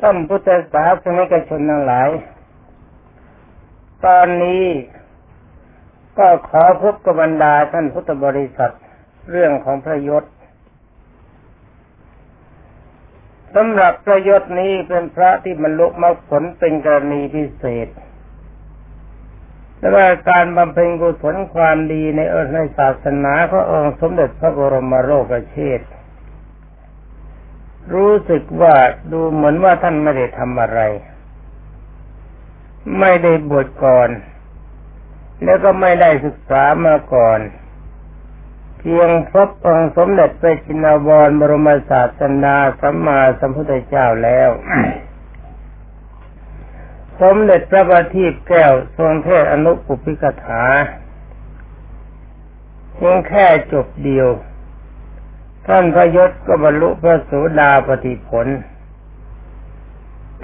ท่านพุทธศาสนิกชนทั้งหลาย ตอนนี้ก็ขอพบกับบรรดาท่านพุทธบริษัทเรื่องของพระยศสำหรับพระยศนี้เป็นพระที่บรรลุมรรคผลเป็นกรณีพิเศษและว่าการบำเพ็ญกุศลความดีในเอในศาสนาขององค์สมเด็จพระบรมโลกเชษฐ รู้สึกว่าดูเหมือนว่าท่านไม่ได้ทำอะไร ไม่ได้บวชก่อน แล้วก็ไม่ได้ศึกษามาก่อน เพียงพบองค์สมเด็จพระจินวรบรมศาสนาสัมมาสัมพุทธเจ้าแล้ว สมเด็จพระบัณฑิตแก้วทรงเทศอนุปุพิกถาเพียงแค่จบเดียว ท่านพระยศก็บรรลุพระโสดาปฏิผล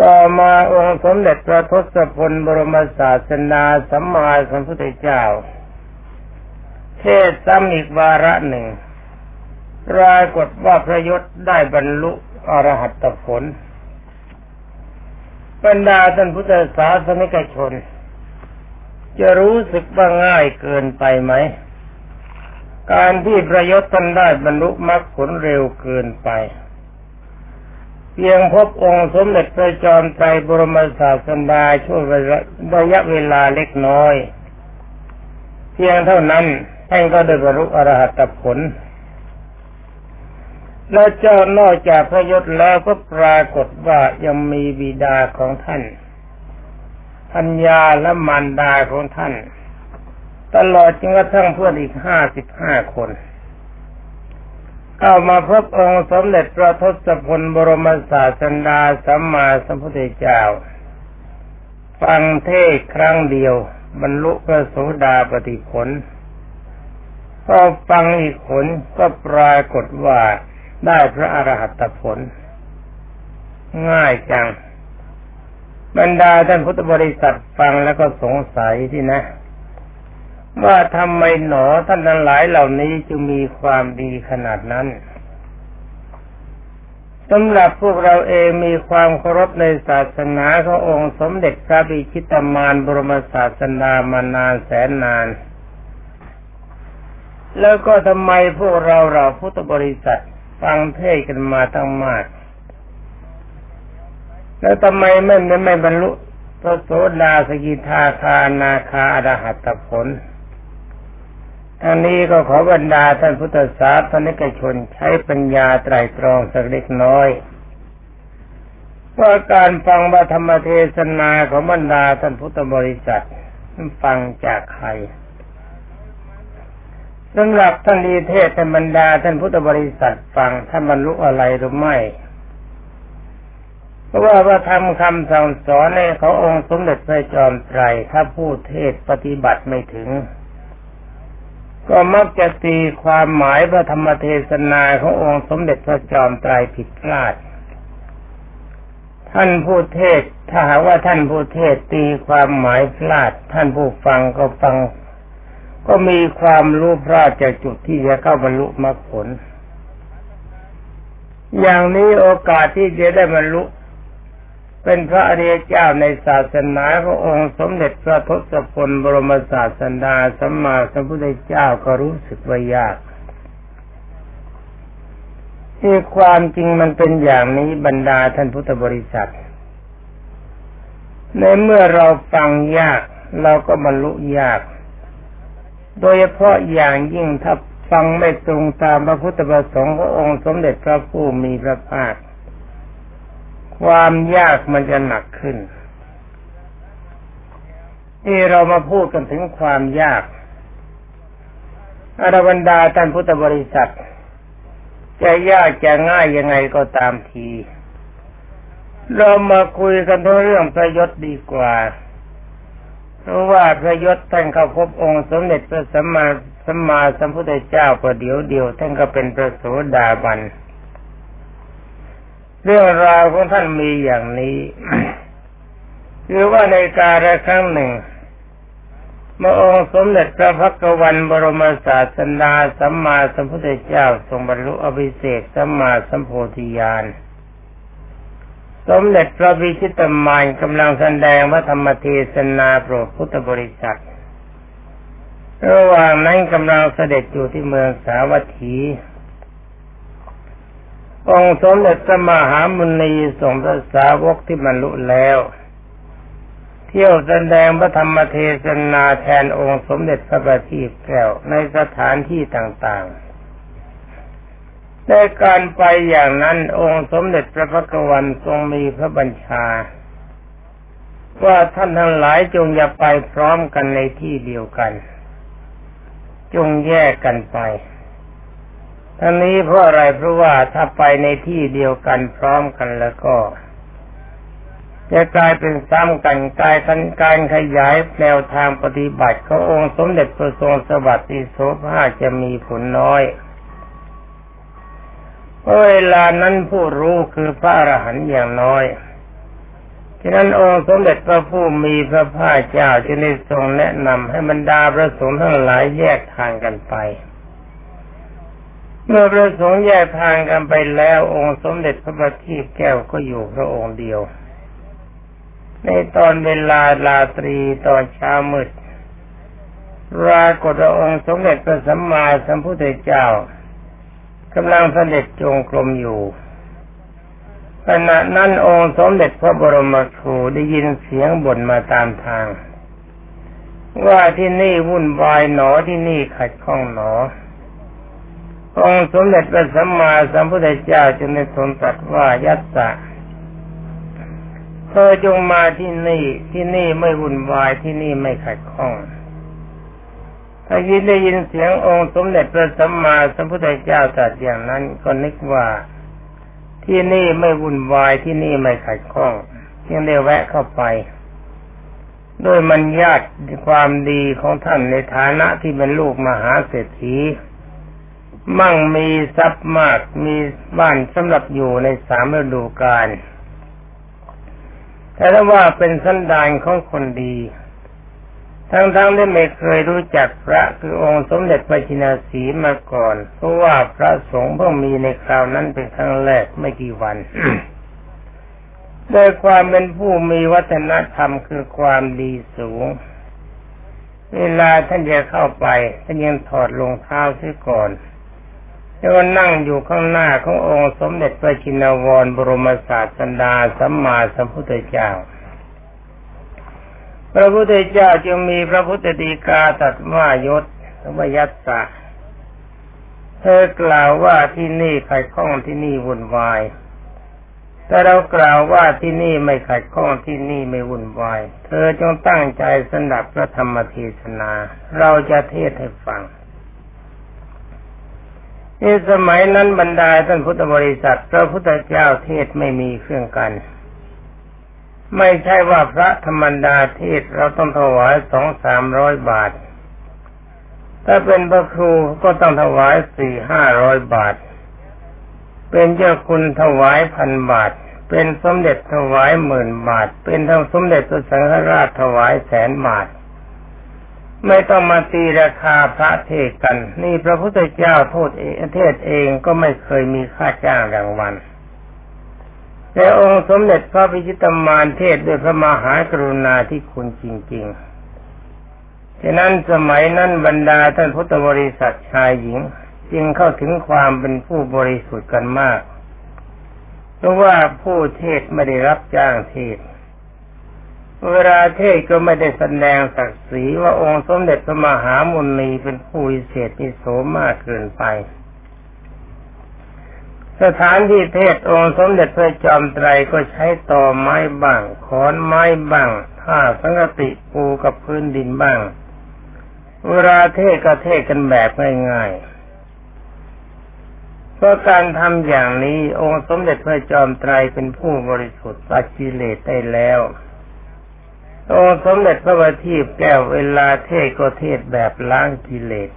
ต่อมาองค์สมเด็จพระทศพลบรมศาสนาสัมมาสัมพุทธเจ้า เทศซ้ำอีกวาระหนึ่งปรากฏว่าพระยศได้บรรลุอรหัตผลบรรดาท่านพุทธศาสนิกชน จะรู้สึกว่าง่ายเกินไปไหม การที่ประยศท่านได้บรรลุมรรคผลเร็วเกินไป เพียงพบองค์สมเด็จพระจอมไตรบรมศาสดาช่วงระยะเวลาเล็กน้อย เพียงเท่านั้นท่านก็ได้บรรลุอรหัตผล และเจ้านอกจากพระยศแล้วก็ปรากฏว่ายังมีบิดาของท่านพัญญาและมารดาของท่าน ตลอดจนกระทั่งเพื่อนอีกห้าสิบห้าคนเข้ามาพบองค์สมเด็จพระทศพลบรมศาสดาสัมมาสัมพุทธเจ้า ฟังเทศครั้งเดียว บรรลุพระโสดาปฏิผลพอฟังอีกผลก็ปรากฏว่าได้พระอรหัตผล ง่ายจัง บรรดาท่านพุทธบริษัทฟังแล้วก็สงสัยที่นะ ว่าทำไมหนอท่านทั้งหลายเหล่านี้จึงมีความดีขนาดนั้นสำหรับพวกเราเองมีความเคารพในศาสนาขององค์สมเด็จพระบิชิตามานบรมศาสดามานานแสนนาน แล้วก็ทำไมพวกเราเราพุทธบริษัทฟังเทศกันมาตั้งมาก แล้วทำไมไม่ไม่บรรลุพระโสดาสกิทาคานาคาอรหัตผล อันนี้ก็ขอบรรดาท่านพุทธศาสนิกชนใช้ปัญญาไตรตรองสักเล็กน้อยว่าการฟังบธรรมเทศนาของบรรดาท่านพุทธบริษัทฟังจากใครสำหรับท่านดีเทศท่านบรรดาท่านพุทธบริษัทฟังท่านบรรลุอะไรหรือไม่เพราะว่าว่าทำคำสั่งสอนในเขาองค์สมเด็จพระจอมไตรถ้าพูดเทศปฏิบัติไม่ถึง ก็มักจะตีความหมายพระธรรมเทศนาขององค์สมเด็จพระจอมไตรผิดพลาด ท่านผู้เทศถ้าหากว่าท่านผู้เทศตีความหมายพลาด ท่านผู้ฟังก็ฟัง ก็มีความรู้พลาดจากจุดที่จะเข้าบรรลุมรรคผล อย่างนี้โอกาสที่จะได้บรรลุ เป็นพระอริยเจ้าในศาสนาขององค์สมเด็จพระทศพลบรมศาสดาสัมมาสัมพุทธเจ้าก็รู้สึกว่ายากที่ความจริงมันเป็นอย่างนี้บรรดาท่านพุทธบริษัท ในเมื่อเราฟังยาก เราก็บรรลุยาก โดยเฉพาะอย่างยิ่งถ้าฟังไม่ตรงตามพระพุทธประสงค์ขององค์สมเด็จพระผู้มีพระภาค ความยากมันจะหนักขึ้นที่เรามาพูดกันถึงความยากอรบรรดาท่านพุทธบริษัท จะยากจะง่ายยังไงก็ตามที เรามาคุยกันเรื่องพระยศดีกว่า เพราะว่าพระยศท่านเข้าพบองค์สมเด็จพระสัมมาสัมมาสัมพุทธเจ้าประเดี๋ยวเดียวท่านก็เป็นพระโสดาบันเเรื่องราวของท่านมีอย่างนี้คือว่าในการลครั้งหนึ่งมื่อองค์สมเด็จพระพักวันบรมศาสดาสัมมาสัมพุทธเจ้าทรงบรรลุอภิเศกสัมมาสัมโพธิญาณ สมเด็จพระวิชิตมานกำลังแสดงพระธรรมเทศนาโปรดพุทธบริษัทระหว่างนั้นกำลังเสด็จอยู่ที่เมืองสาวัตถี องสมเด็จพระมหามุนีส่งพระสาวกที่บรรลุแล้ว เที่ยวแสดงพระธรรมเทศนาแทนองค์สมเด็จพระบัณฑิตแก้วในสถานที่ต่างๆในการไปอย่างนั้นองค์สมเด็จพระพักวันทรงมีพระบัญชา ว่าท่านทั้งหลายจงอย่าไปพร้อมกันในที่เดียวกัน จงแยกกันไป ทั้งนี้เพราะอะไรเพราะว่าถ้าไปในที่เดียวกันพร้อมกันแล้วก็จะกลายเป็นซ้ำกันกลายกันการขยายแนวทางปฏิบัติขององค์สมเด็จพระทรงสวัสดิโสภาจะมีผลน้อยเวลานั้นผู้รู้คือพระอรหันต์อย่างน้อยฉะนั้นองค์สมเด็จพระผู้มีพระภาคเจ้าจึงได้ทรงแนะนำให้บรรดาพระสงฆ์ทั้งหลายแยกทางกันไป เมื่อพระสงฆ์แยกทางกันไปแล้วองค์สมเด็จพระบัณฑิตแก้วก็อยู่พระองค์เดียว ในตอนเวลาลาตรีตอนเช้ามืดรากฏองค์สมเด็จพระสัมมาสัมพุทธเจ้ากำลังเสด็จจงกรมอยู่ขณะนั้นองค์สมเด็จพระบรมครูได้ยินเสียงบ่นมาตามทาง ว่าที่นี่วุ่นวายหนอที่นี่ขัดข้องหนอ องสมเด็จพระสัมมาสัมพุทธเจ้าจึงได้ทรงตรัสว่ายัตสะเธอจงมาที่นี่ที่นี่ไม่วุ่นวายที่นี่ไม่ขัดข้อง ถ้ายินได้ยินเสียงองค์สมเด็จพระสัมมาสัมพุทธเจ้าตรัสอย่างนั้นก็นึกว่า ที่นี่ไม่วุ่นวายที่นี่ไม่ขัดข้องยังได้แวะเข้าไปด้วยมันญาติความดีของท่านในฐานะที่เป็นลูกมหาเศรษฐี มั่งมีทรัพย์มากมีบ้านสำหรับอยู่ในสามฤดูกาลแต่ถ้าว่าเป็นสันดานของคนดี ทั้งๆที่ไม่เคยรู้จักพระคือองค์สมเด็จพระจินาสีมาก่อน เพราะว่าพระสงฆ์เพิ่งมีในคราวนั้นเป็นครั้งแรกไม่กี่วันโดยความเป็นผู้มีวัฒนธรรมคือความดีสูง เวลาท่านจะเข้าไปท่านยังถอดรองเท้าเสียก่อน แล้วก็นั่งอยู่ข้างหน้าขององค์สมเด็จพระชินวรบรมศาสดาสัมมาสัมพุทธเจ้า พระพุทธเจ้าจึงมีพระพุทธดีกาตัดว่ายศวยัตตะเธอกล่าวว่าที่นี่ขัดข้องที่นี่วุ่นวาย แต่เรากล่าวว่าที่นี่ไม่ขัดข้องที่นี่ไม่วุ่นวาย เธอจงตั้งใจสนับพระธรรมเทศนา เราจะเทศให้ฟัง นสมัยนั้นบรรดาท่านพุทธบริษัทพระพุทธเจ้าเทศไม่มีเครื่องกัน ไม่ใช่ว่าพระธรรมดาเทศเราต้องถวายสองสามร้อยบาท ถ้าเป็นพระครูก็ต้องถวายสี่ห้าร้อยบาท เป็นเจ้าคุณถวายพันบาท เป็นสมเด็จถวายหมื่นบาท เป็นทั้งสมเด็จพระสังฆราชถวายแสนบาท ไม่ต้องมาตีราคาพระเทศกัน นี่พระพุทธเจ้าโทษเอเทศเองก็ไม่เคยมีค่าจ้างรางวัลแต่องค์สมเด็จพระพิชิตมารเทศด้วยพระมหากรุณาที่คุณจริงๆ ฉะนั้นสมัยนั้นบรรดาท่านพุทธบริษัทชายหญิง จึงเข้าถึงความเป็นผู้บริสุทธิ์กันมาก เพราะว่าผู้เทศไม่ได้รับจ้างเทศ เวลาเทศก็ไม่ได้แสดงศักดิ์ศรีว่าองค์สมเด็จพระมหามุนีเป็นผู้วิเศษที่โสมากเกินไป สถานที่เทศองค์สมเด็จพระจอมไตรก็ใช้ต่อไม้บ้างขอนไม้บ้างผ้าสังกติปูกับพื้นดินบ้าง เวลาเทศก็เทศกันแบบง่ายๆเพราะการทำอย่างนี้องค์สมเด็จพระจอมไตรเป็นผู้บริสุทธิ์ตัดกิเลสได้แล้ว องสมเด็จพระบัณฑิตแก้วเวลาเทศก็เทศแบบล้างกิเลส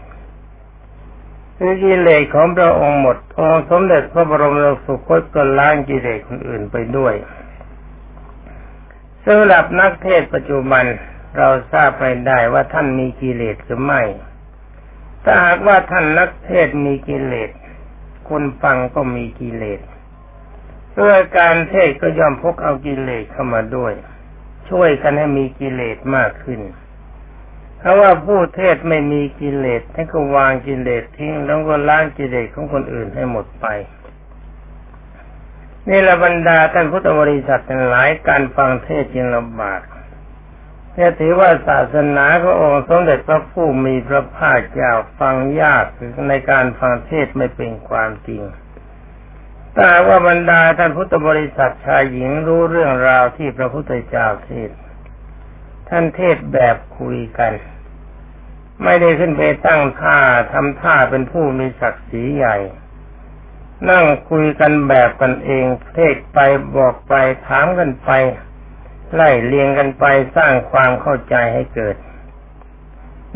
คือกิเลสของพระองค์หมด องสมเด็จพระบรมโลกสุคตก็ล้างกิเลสคนอื่นไปด้วยสำหรับนักเทศปัจจุบันเราทราบไปได้ว่าท่านมีกิเลสหรือไม่ ถ้าหากว่าท่านนักเทศมีกิเลส คนฟังก็มีกิเลสเพื่อการเทศก็ย่อมพกเอากิเลสเข้ามาด้วย ช่วยกันให้มีกิเลสมากขึ้น เพราะว่าผู้เทศไม่มีกิเลสท่านก็วางกิเลสทิ้งแล้วก็ล้างกิเลสของคนอื่นให้หมดไปนี่ละบรรดาท่านพุทธบริษัททั้งหลายการฟังเทศจึงลำบากเนี่ยถือว่าศาสนาขององค์สมเด็จพระผู้มีพระภาคเจ้าฟังยากในการฟังเทศไม่เป็นความจริง แต่ว่าบรรดาท่านพุทธบริษัทชายหญิงรู้เรื่องราวที่พระพุทธเจ้าเทศ ท่านเทศแบบคุยกัน ไม่ได้ขึ้นไปตั้งท่าทำท่าเป็นผู้มีศักดิ์ศรีใหญ่ นั่งคุยกันแบบกันเอง เทศไปบอกไปถามกันไป ไล่เลียงกันไปสร้างความเข้าใจให้เกิด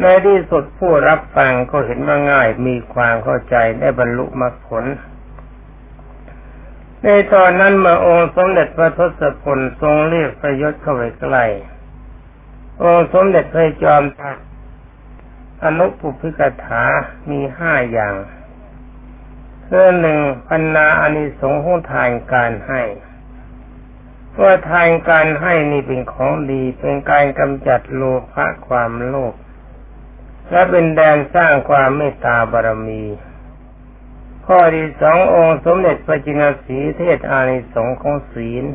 ในที่สุดผู้รับฟังก็เห็นว่าง่ายมีความเข้าใจได้บรรลุมรรคผล ในตอนนั้นเมื่อองค์สมเด็จพระทศพลทรงเรียกประยศเข้าไปใกล้องค์สมเด็จพระจอมทัพอนุปุพิกถามีห้าอย่างเพื่อหนึ่งพันนาอานิสงส์ของทานการให้ว่าทานการให้นี่เป็นของดีเป็นการกำจัดโลภะความโลภและเป็นแดนสร้างความเมตตาบารมี ข้อที่สององค์สมเด็จพระจินสีเทศอานิสงส์ของศีล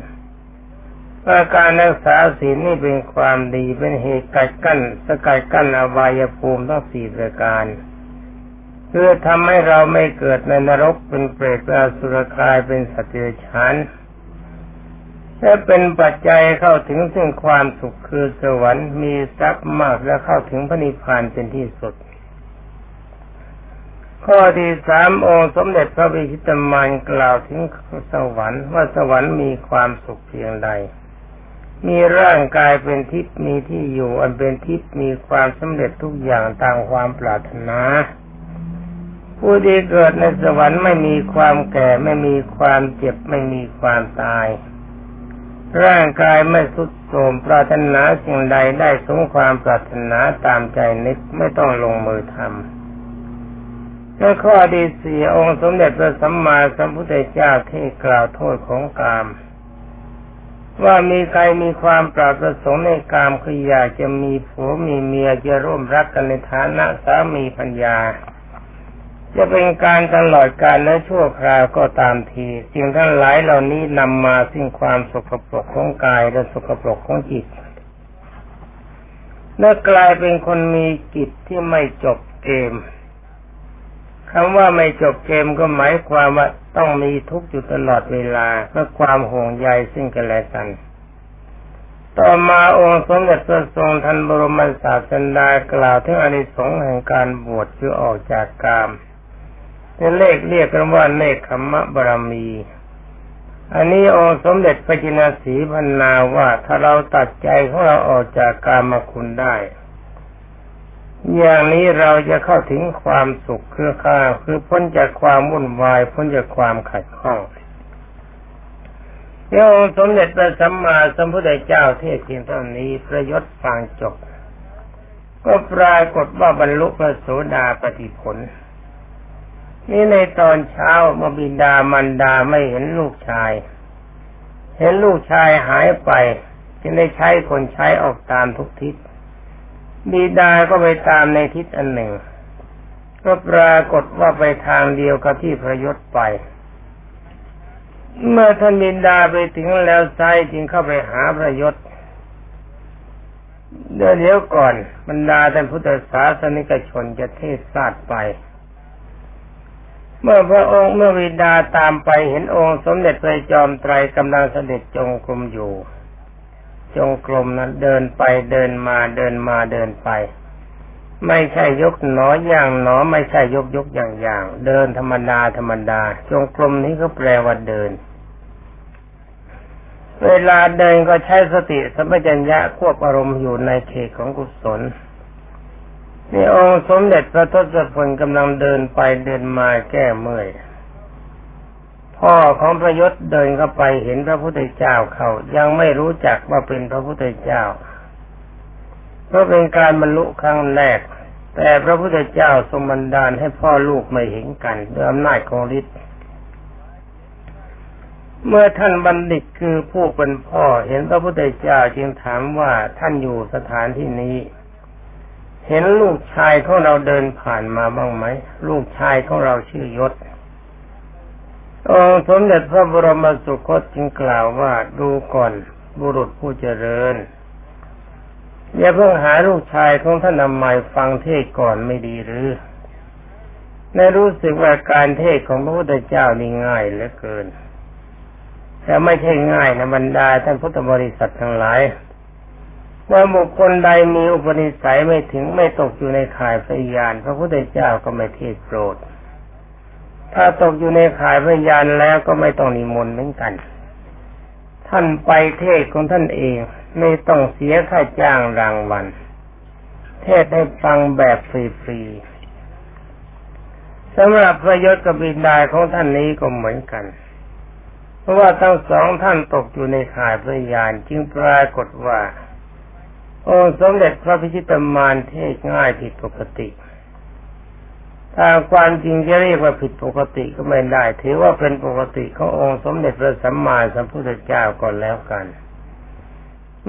ว่าการรักษาศีลนี่เป็นความดีเป็นเหตุกัดกั้นสกัดกั้นอบายภูมิทั้งสี่ประการ เพื่อทำให้เราไม่เกิดในนรกเป็นเปรตเป็นอสุรกายเป็นสัตว์เดรัจฉานและเป็นปัจจัยเข้าถึงซึ่งความสุขคือสวรรค์มีทรัพย์มากและเข้าถึงพระนิพพานเป็นที่สุด ข้อที่สามองค์สมเด็จพระวิชิตมานกล่าวถึงสวรรค์ว่าสวรรค์มีความสุขเพียงใด มีร่างกายเป็นทิพย์มีที่อยู่อันเป็นทิพย์มีความสำเร็จทุกอย่างตามความปรารถนาผู้ที่เกิดในสวรรค์ไม่มีความแก่ไม่มีความเจ็บไม่มีความตาย ร่างกายไม่สุดโทรมปรารถนาสิ่งใดได้สมความปรารถนาตามใจนึกไม่ต้องลงมือทำ และข้อที่สี่องค์สมเด็จพระสัมมาสัมพุทธเจ้าที่กล่าวโทษของกาม ว่ามีใครมีความปรารถสงในกามคืออยากจะมีผัวมีเมียจะร่วมรักกันในฐานะสามีพัญญา จะเป็นการตลอดการและชั่วคราวก็ตามทีสิ่งทั้งหลายเหล่านี้นำมาซึ่งความสกปรกของกายและสกปรกของจิตและกลายเป็นคนมีจิตที่ไม่จบเกม คำว่าไม่จบเกมก็หมายความว่าต้องมีทุกข์อยู่ตลอดเวลาเพื่อความห่วงใยซึ่งกันและกัน ต่อมาองค์สมเด็จพระทรงทันบรมศาสดากล่าวถึงอนิสงส์แห่งการบวชคือออกจากกามเป็นเลขเรียกกันว่าเนคขมะบารมี อันนี้องค์สมเด็จพระจินสีพันนาว่าถ้าเราตัดใจของเราออกจากกามคุณได้ อย่างนี้เราจะเข้าถึงความสุขคือข้าคือพ้นจากความวุ่นวาย พ้นจากความขัดข้องเดี๋ยวสมเด็จพระสัมมาสัมพุทธเจ้าเทศเพียงเท่านี้ประยศฟังจบ ก็ปรากฏว่าบรรลุพระโสดาปฏิผล นี่ในตอนเช้ามบิดามันดาไม่เห็นลูกชาย เห็นลูกชายหายไปจึงได้ใช้คนใช้ออกตามทุกทิศ บิดาก็ไปตามในทิศอันหนึ่ง ก็ปรากฏว่าไปทางเดียวกับที่พระยศไป เมื่อท่านบิดาไปถึงแล้วไซจึงเข้าไปหาพระยศเดี๋ยวเดี๋ยวก่อน บรรดาท่านพุทธศาสนิกชนจะเทศศาสตร์ไป เมื่อพระองค์เมื่อวิดาตามไปเห็นองค์สมเด็จพระจอมไตรกำลังเสด็จจงกรมอยู่ จงกรมนั้นเดินไปเดินมาเดินมาเดินไป ไม่ใช่ยกหนออย่างหนอ ไม่ใช่ยกยกอย่างอย่าง เดินธรรมดาธรรมดา จงกรมนี้ก็แปลว่าเดิน เวลาเดินก็ใช้สติสัมปชัญญะควบอารมณ์อยู่ในเขตของกุศลนี่องค์สมเด็จพระทศพลกำลังเดินไปเดินมาแก้เมื่อย พ่อของพระยศเดินเข้าไปเห็นพระพุทธเจ้าเขายังไม่รู้จักว่าเป็นพระพุทธเจ้าเพราะเป็นการบรรลุครั้งแรก แต่พระพุทธเจ้าทรงบันดาลให้พ่อลูกไม่เห็นกันด้วยอำนาจของฤทธิ์เมื่อท่านบัณฑิตคือผู้เป็นพ่อเห็นพระพุทธเจ้าจึงถามว่าท่านอยู่สถานที่นี้ เห็นลูกชายของเราเดินผ่านมาบ้างไหมลูกชายของเราชื่อยศ องค์สมเด็จพระบรมสุคตจึงกล่าวว่าดูก่อนบุรุษผู้เจริญ อย่าเพิ่งหาลูกชายของท่านนำมาฟังเทศก่อนไม่ดีหรือในรู้สึกว่าการเทศของพระพุทธเจ้านี่ง่ายเหลือเกิน แต่ไม่ใช่ง่ายนะบรรดาท่านพุทธบริษัททั้งหลาย ว่าบุคคลใดมีอุปนิสัยไม่ถึงไม่ตกอยู่ในข่ายพยานพระพุทธเจ้าก็ไม่เทศโปรด ถ้าตกอยู่ในข่ายพยานแล้วก็ไม่ต้องนิมนต์เหมือนกัน ท่านไปเทศของท่านเองไม่ต้องเสียค่าจ้างรางวัล เทศให้ฟังแบบฟรีๆสำหรับพระยศกบินดาของท่านนี้ก็เหมือนกัน เพราะว่าทั้งสองท่านตกอยู่ในข่ายพยานจึงปรากฏว่าองค์สมเด็จพระพิชิตมารเทศง่ายผิดปกติ ความจริงจะเรียกว่าผิดปกติก็ไม่ได้ ถือว่าเป็นปกติขององค์สมเด็จพระสัมมาสัมพุทธเจ้าก่อนแล้วกัน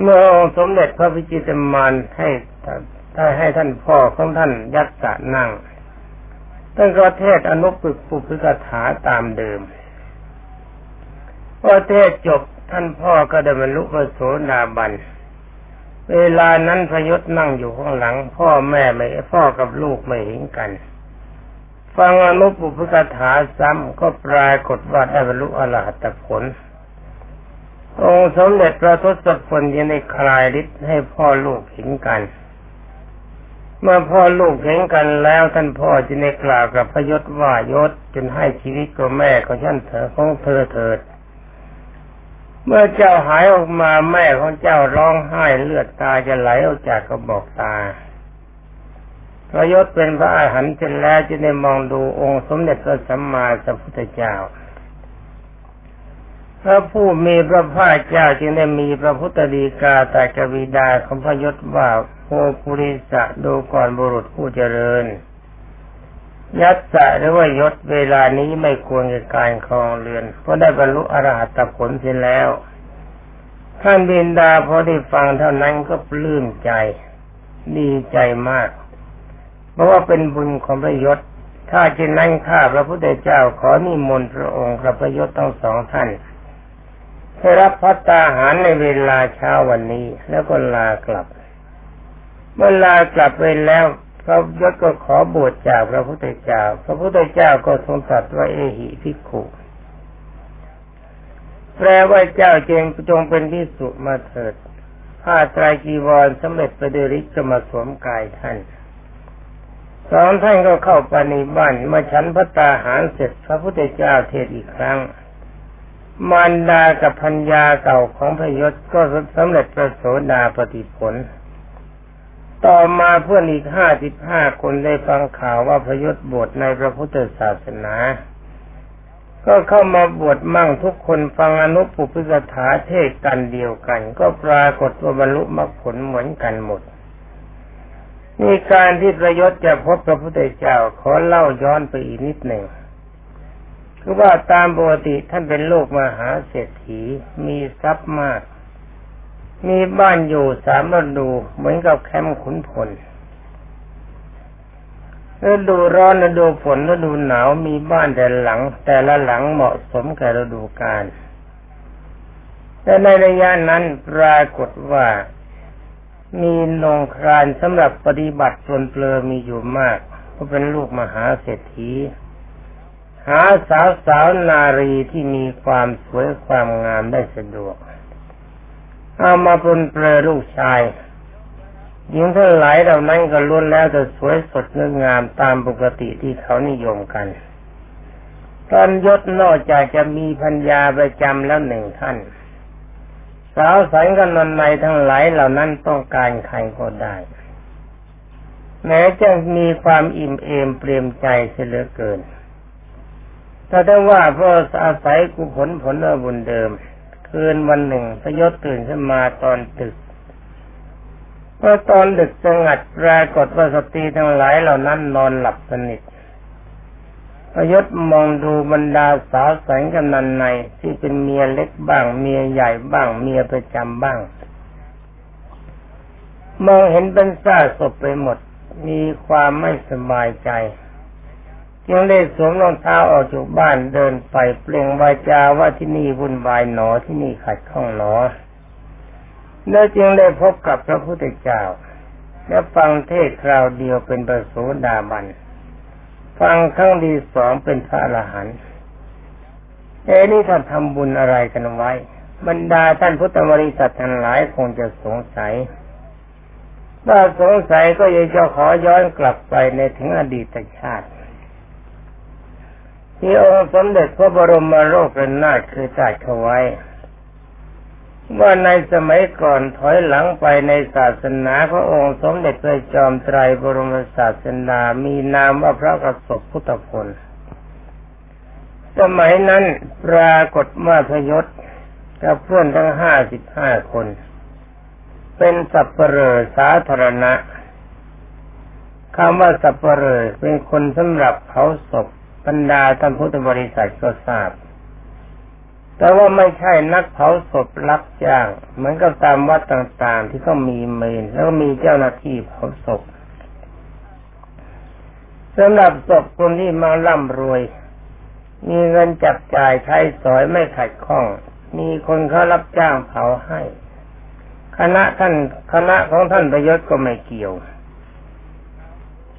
เมื่อองค์สมเด็จพระพิจิตรมารให้ถ้ให้ท่านพ่อของท่านยัดสะนั่งท่านก็เทศอนุปปุพิกถาตามเดิมพอเทศจบท่านพ่อก็ได้บรรลุพระโสดาบัน เวลานั้นพยศนั่งอยู่ข้างหลัง พ่อแม่ไม่พ่อกับลูกไม่เห็นกัน ฟังอนุปุพกถาซ้ำก็ปรากฏว่าได้บรรลุอรหัตผล องค์สมเด็จพระทศพลยังได้คลายฤทธิ์ให้พ่อลูกเห็นกัน เมื่อพ่อลูกเห็นกันแล้วท่านพ่อจึงได้กล่าวกับพยศว่ายศจนให้ชีวิตกับแม่ของฉันเถอของเธอเถิด เมื่อเจ้าหายออกมาแม่ของเจ้าร้องไห้เลือดตาจะไหลออกจากกระบอกตา พระยศเป็นพระอาหารเสร็จแล้วจะได้มองดูองค์สมเด็จพระสัมมาสัมพุทธเจ้า พระผู้มีพระภาคเจ้าจึงได้มีพระพุทธดีกาแต่กวีดาของพระยศว่าโอปุริสะดูก่อนบุรุษผู้เจริญ ยัตสะหรือว่ายศเวลานี้ไม่ควรกับการครองเรือน เพราะได้บรรลุอรหัตผลเสร็จแล้วท่านบินดาพอได้ฟังเท่านั้นก็ปลื้มใจ ดีใจมาก เพราะว่าเป็นบุญของพระยศ ถ้าเช่นนั้นข้าพระพุทธเจ้าขอนิมนต์พระองค์กับพระยศทั้งสองท่านให้รับพัตตาหารในเวลาเช้าวันนี้ แล้วก็ลากลับ เมื่อลากลับไปแล้วพระยศก็ขอบวชจากพระพุทธเจ้า พระพุทธเจ้าก็ทรงตรัสว่าเอหิภิกขุแปลว่าเจ้าเจงจงเป็นที่สุมาเถิด ผ้าไตรจีวรสำเร็จไปด้วยฤทธิ์ก็มาสวมกายท่าน สองท่านก็เข้าไปในบ้านมาฉันพระตาหารเสร็จพระพุทธเจ้าเทศอีกครั้ง มารดากับพัญญาเก่าของพยศก็สำเร็จประโสดาปฏิผล ต่อมาเพื่อนอีกห้าสิบห้าคนได้ฟังข่าวว่าพยศบวชในพระพุทธศาสนา ก็เข้ามาบวชมั่งทุกคนฟังอนุปุพิกถาเทศกันเดียวกัน ก็ปรากฏว่าบรรลุมรรคผลเหมือนกันหมด มีการที่ประยศจะพบพระพุทธเจ้าขอเล่าย้อนไปอีกนิดหนึ่งคือว่าตามปกติท่านเป็นลูกมหาเศรษฐีมีทรัพย์มาก มีบ้านอยู่สามฤดูเหมือนกับแคมป์ขุนพลฤดูร้อนฤดูฝนฤดูหนาวมีบ้านแต่หลัง แต่ละหลังเหมาะสมกับฤดูกาลแต่ในระยะนั้นปรากฏว่า มีนงครานสำหรับปฏิบัติส่วนเปลือมีอยู่มากเพราะเป็นลูกมหาเศรษฐี หาสาวสาวนารีที่มีความสวยความงามได้สะดวก เอามาปนเปลือลูกชายหญิงทั้งหลายเหล่านั้นก็ล้วนแล้วจะสวยสดงดงามตามปกติที่เขานิยมกัน ตอนยศนอกจากจะมีพัญญาประจำแล้วหนึ่งท่าน สาวสังกันนนในทั้งหลายเหล่านั้นต้องการใครก็ได้ แม้จะมีความอิ่มเอมเปลี่ยมใจเสียเหลือเกินแต่ถ้ว่าเพราะอาศัยกุผลผลบุญเดิม คืนวันหนึ่งพยศตื่นขึ้นมาตอนตึกเมื่อตอนดึกสงัดปรากฏว่าสตรีทั้งหลายเหล่านั้นนอนหลับสนิท พยศมองดูบรรดาสาวแสงกำนันในที่เป็นเมียเล็กบ้าง เมียใหญ่บ้าง เมียประจำบ้าง มองเห็นเป็นซากศพไปหมด มีความไม่สบายใจจึงได้สวมรองเท้าออกจากบ้านเดินไปเปล่งวาจาว่าที่นี่วุ่นวายหนอที่นี่ขัดข้องหนอ แล้วจึงได้พบกับพระพุทธเจ้า และฟังเทศคราวเดียวเป็นประโสดาบัน ฟังครั้งที่สองเป็นพระอรหันต์เอ้นี่ท่านทำบุญอะไรกันไว้ บรรดาท่านพุทธบริษัททั้งหลายคงจะสงสัยถ้าสงสัยก็ยากจะขอย้อนกลับไปในถึงอดีตชาติ ที่องค์สมเด็จพระบรมโลกเป็นนาถคือจัดเขาไว้ ว่าในสมัยก่อนถอยหลังไปในศาสนาพระองค์สมเด็จพระจอมไตรบรมศาสนา มีนามว่าพระกสบพุทธพล สมัยนั้นปรากฏว่าพยศกับเพื่อนทั้งห้าสิบห้าคน เป็นสัพเปลอสาธารณะคำว่าสัพเปลอเป็นคนสำหรับเผาศพบรรดาท่านพุทธบริษัทก็ทราบ แต่ว่าไม่ใช่นักเผาศพรับจ้าง เหมือนกับตามวัดต่างๆ ที่เขามีเมนแล้วก็มีเจ้าหน้าที่เผาศพสำหรับศพคนที่มาร่ำรวย มีเงินจับจ่ายใช้สอยไม่ขัดข้อง มีคนเขารับจ้างเผาให้ คณะท่านคณะของท่านประยศก็ไม่เกี่ยว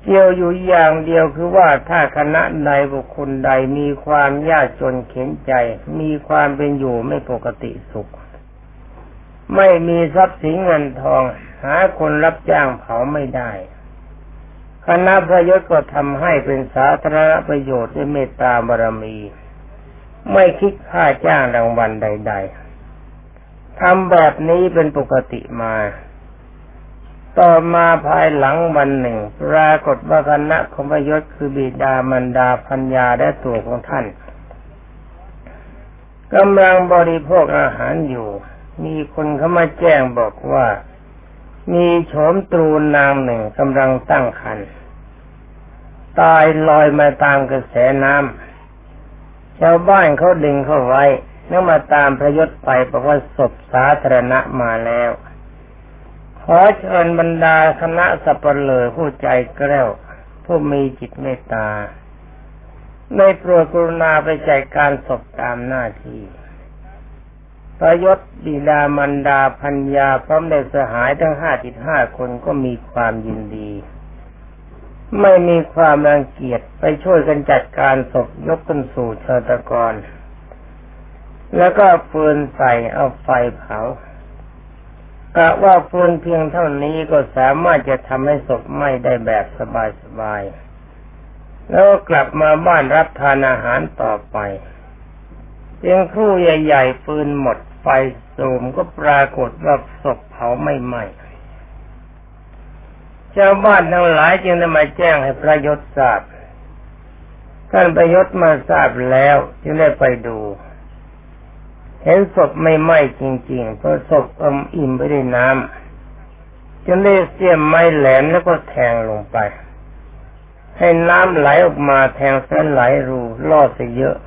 เกี่ยวอยู่อย่างเดียวคือว่าถ้าคณะใดบุคคลใดมีความยากจนเข็นใจ มีความเป็นอยู่ไม่ปกติสุข ไม่มีทรัพย์สินเงินทอง หาคนรับจ้างเผาไม่ได้คณะพระยศก็ทำให้เป็นสาธารณประโยชน์ด้วยเมตตาบารมี ไม่คิดค่าจ้างรางวัลใด ๆทำแบบนี้เป็นปกติมา ต่อมาภายหลังวันหนึ่งปรากฏว่าคณะของพยศคือบิดามารดาพัญญาและตัวของท่านกำลังบริโภคอาหารอยู่ มีคนเข้ามาแจ้งบอกว่า มีโฉมตรูนางหนึ่งกำลังตั้งครรภ์ตายลอยมาตามกระแสน้ำชาวบ้านเขาดึงเข้าไว้แล้วมาตามพระยศไปบอกว่าศพสาธารณะมาแล้ว ขอเชิญบรรดาคณะสัปเหร่อผู้ใจแกล้วผู้มีจิตเมตตาในโปรดกรุณาไปจัดการศพตามหน้าที่ประยศบิดามันดาพัญญาพร้อมเด็กสหายทั้งห้าจิตห้าคนก็มีความยินดี ไม่มีความรังเกียจไปช่วยกันจัดการศพยกขึ้นสู่เชิตะกร แล้วก็ฟืนใส่เอาไฟเผา กะว่าฟืนเพียงเท่านี้ก็สามารถจะทำให้ศพไหม้ได้แบบสบายๆ แล้วกลับมาบ้านรับทานอาหารต่อไปเพียงครู่ใหญ่ๆฟืนหมดไฟสูมก็ปรากฏว่าศพเผาไม่ไหม้ชาวบ้านทั้งหลายจึงได้มาแจ้งให้พระยศทราบท่านประยศมาทราบแล้วจึงได้ไปดู เห็นศพไม่ไหม้จริงๆเพราะศพอมอิ่มไปด้วยน้ำจึงได้เสียมไม้แหลมแล้วก็แทงลงไป ให้น้ำไหลออกมาแทงเส้นไหลรูลอดไปเยอะ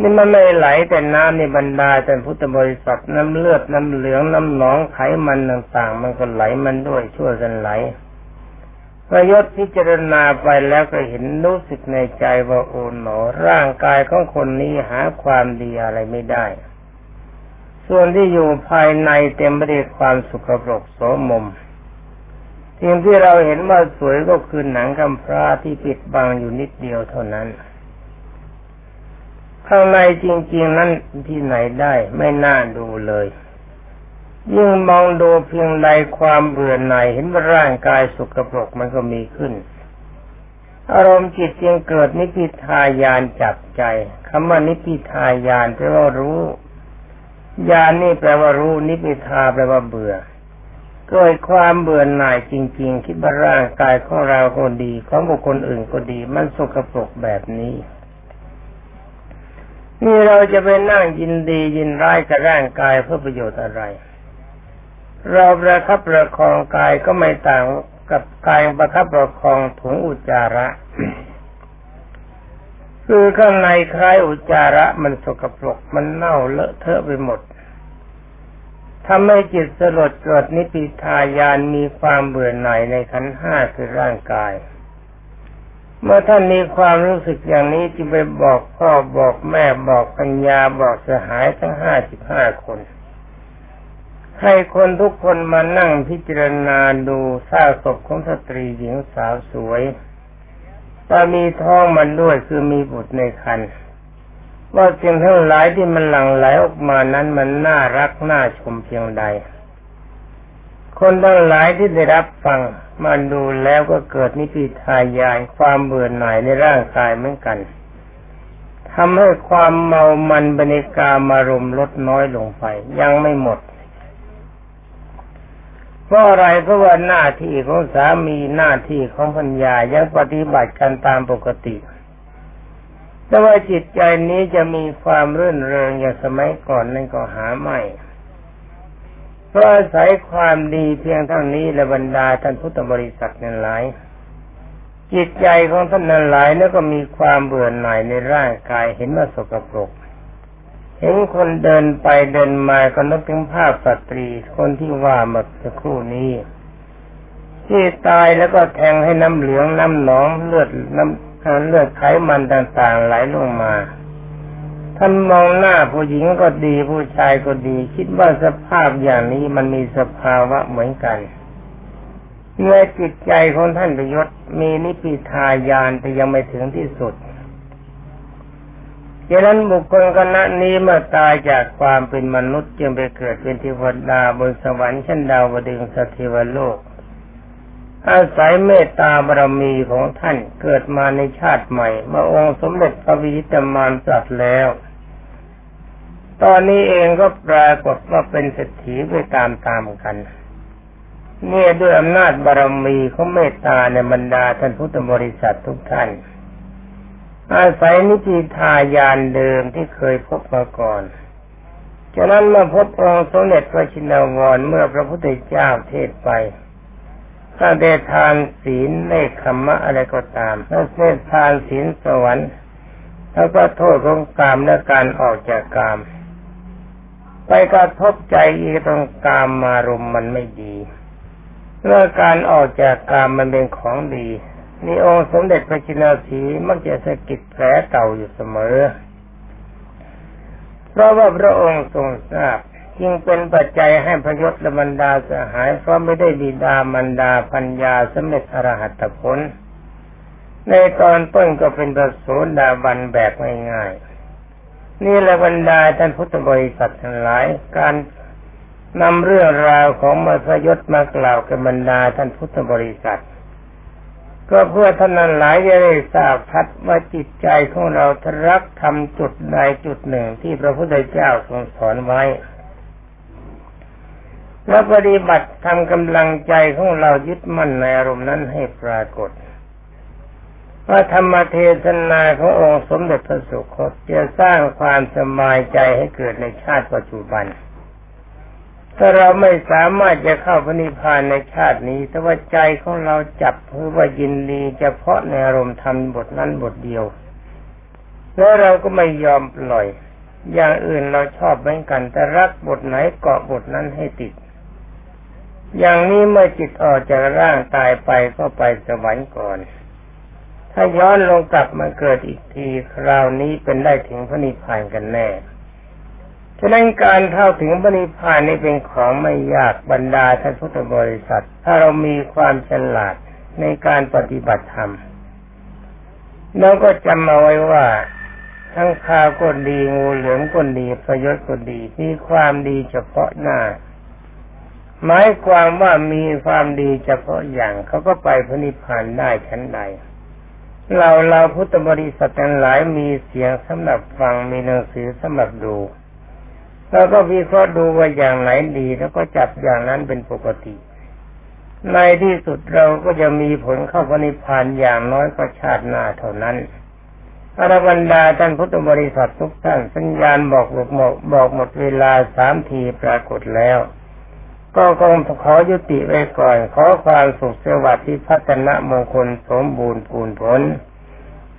นี่มันไม่ไหลแต่น้ำในบรรดาแต่พุทธบริษัทน้ำเลือดน้ำเหลืองน้ำหนองไขมันต่างๆ มันก็ไหลมันด้วยช่วยกันไหล ประยศพิจารณาไปแล้วก็เห็นรู้สึกในใจว่าโอ๋หนอ ร่างกายของคนนี้หาความดีอะไรไม่ได้ ส่วนที่อยู่ภายในเต็มไปด้วยความสุขปรกโสมมสิ่งที่เราเห็นว่าสวยก็คือหนังกำพร้าที่ปิดบังอยู่นิดเดียวเท่านั้น ข้างในจริง ๆ นั้นที่ไหนได้ไม่น่าดูเลย ยิ่งมองดูเพียงใดความเบื่อหน่ายเห็นว่าร่างกายสุกปรกมันก็มีขึ้น อารมณ์จิตจึงเกิดนิพิทายานจับใจคำว่านิพิทายานแปลว่ารู้ยานนี่แปลว่ารู้นิพิทาแปลว่าเบื่อเกิดความเบื่อหน่ายจริง ๆ คิดว่าร่างกายของเราก็ดีของบุคคลอื่นก็ดี มันสกปรกแบบนี้ นี่เราจะไปนั่งยินดียินร้ายกับร่างกายเพื่อประโยชน์อะไร เราประคับประคองกายก็ไม่ต่างกับกายประคับประคองถุงอุจจาระ คือข้างในคล้ายอุจจาระมันสกปรกมันเน่าเลอะเทอะไปหมดทำให้จิตสลดเกิดนิพิทายานมีความเบื่อหน่ายในขันห้าคือร่างกาย เมื่อท่านมีความรู้สึกอย่างนี้จึงไปบอกพ่อบอกแม่บอกปัญญาบอกสหายทั้งห้าสิบห้าคน ให้คนทุกคนมานั่งพิจารณาดูซากศพของสตรีหญิงสาวสวยว่ามีท้องมันด้วยคือมีบุตรในครรภ์ว่าสิ่งทั้งหลายที่มันหลั่งไหลออกมานั้นมันน่ารักน่าชมเพียงใด คนทั้งหลายที่ได้รับฟังมันดูแล้วก็เกิดนิพิทายายความเบื่อหน่ายในร่างกายเหมือนกันทำให้ความเมามันบรรยากามารมลดน้อยลงไป ยังไม่หมด เพราะอะไรเพราะว่าหน้าที่ของสามีหน้าที่ของพัญญายังปฏิบัติกันตามปกติ แต่ว่าจิตใจนี้จะมีความรื่นเริงอย่างสมัยก่อนนั่นก็หาไม่เพราะอาศัยความดีเพียงเท่านี้และบรรดาท่านพุทธบริษัทนั้นหลาย จิตใจของท่านนั้นหลายแล้วก็มีความเบื่อหน่ายในร่างกายเห็นว่าสกปรก เห็นคนเดินไปเดินมาก็นึกถึงภาพสตรีคนที่ว่ามาสักครู่นี้ ที่ตายแล้วก็แทงให้น้ำเหลืองน้ำหนองเลือดน้ำเลือดไขมันต่างๆ ไหลลงมาท่านมองหน้าผู้หญิงก็ดีผู้ชายก็ดี คิดว่าสภาพอย่างนี้มันมีสภาวะเหมือนกันเมื่อจิตใจของท่านประยศมีนิพพิทายานแต่ยังไม่ถึงที่สุด ดังนั้นบุคคลคณะนี้เมื่อตายจากความเป็นมนุษย์จึงไปเกิดเป็นเทวดาบนสวรรค์ชั้นดาวดึงสถิวโลก อาศัยเมตตาบารมีของท่านเกิดมาในชาติใหม่เมื่อองค์สมเด็จพระวิจิตรมารสัตว์แล้ว ตอนนี้เองก็ปรากฏว่าเป็นเศรษฐีไปตามตามกันเนี่ยด้วยอำนาจบารมีของเมตตาในบรรดาท่านพุทธบริษัททุกท่าน อาศัยนิติทายานเดิมที่เคยพบมาก่อนฉะนั้นมื่อพบองค์สมเด็จพระชินวรเมื่อพระพุทธเจ้าเทศไปถ้าได้ทานศีลในคำมะอะไรก็ตามถ้าได้ทานศีลสวรรค์แล้วก็โทษของกามและการออกจากกาม ไปกระทบใจอีกตรงกามมารมมันไม่ดีเมื่อการออกจากกามมันเป็นของดี นี่องค์สมเด็จพระจินาสีมักจะสะกิดแผลเก่าอยู่เสมอ เพราะว่าพระองค์ทรงทราบจึงเป็นปัจจัยให้พยศและบรรดาสหาย เพราะไม่ได้บิดามันดาพัญญาสมเด็จอรหัตผล ในตอนต้นก็เป็นประโสดาบันแบบง่ายๆ นี่แหละบรรดาท่านพุทธบริษัททั้งหลายการนำเรื่องราวของมรสยศมากล่าวกับบรรดาท่านพุทธบริษัท ก็เพื่อท่านนั้นหลายจะได้ทราบชัดว่าจิตใจของเราทรักทำจุดใดจุดหนึ่งที่พระพุทธเจ้าทรงสอนไว้ แล้วปฏิบัติทำกำลังใจของเรายึดมั่นในอารมณ์นั้นให้ปรากฏว่าธรรมเทศนาขององค์สมเด็จพระสุคตจะสร้างความสบายใจให้เกิดในชาติปัจจุบัน ถ้าเราไม่สามารถจะเข้าพระนิพพานในชาตินี้ แต่ว่าใจของเราจับเพื่อว่ายินดีเฉพาะในอารมณ์ทำบทนั้นบทเดียว แล้วเราก็ไม่ยอมปล่อย อย่างอื่นเราชอบเหมือนกัน แต่รักบทไหนเกาะบทนั้นให้ติด อย่างนี้เมื่อจิตออกจากร่างตายไปก็ไปสวรรค์ก่อน ถ้าย้อนลงกลับมาเกิดอีกที คราวนี้เป็นได้ถึงพระนิพพานกันแน่ ฉะนั้นการเข้าถึงพระนิพานนี้เป็นของไม่ยากบรรดาท่านพุทธบริษัท ถ้าเรามีความฉลาดในการปฏิบัติธรรมเราก็จำเอาไว้ว่า ทั้งข้าวก็ดีงูเหลือมก็ดีประยชน์ก็ดีมีความดีเฉพาะหน้า หมายความว่ามีความดีเฉพาะอย่างเขาก็ไปพระนิพพานได้ชั้นใดเราเราพุทธบริษัททั้งหลายมีเสียงสำหรับฟังมีหนังสือสำหรับดู เราก็วิเคราะห์ดูว่าอย่างไหนดี แล้วก็จับอย่างนั้นเป็นปกติ ในที่สุดเราก็จะมีผลเข้าพระนิพพานอย่างน้อยก็ชาติหน้าเท่านั้นอรบรรดาท่านพุทธบริษัททุกท่านสัญญาณบอกหมดบอกหมดเวลาสามทีปรากฏแล้ว ก็คงขอยุติไว้ก่อน ขอความสุขสวัสดิ์ที่พัฒนามงคลสมบูรณ์ปูนผล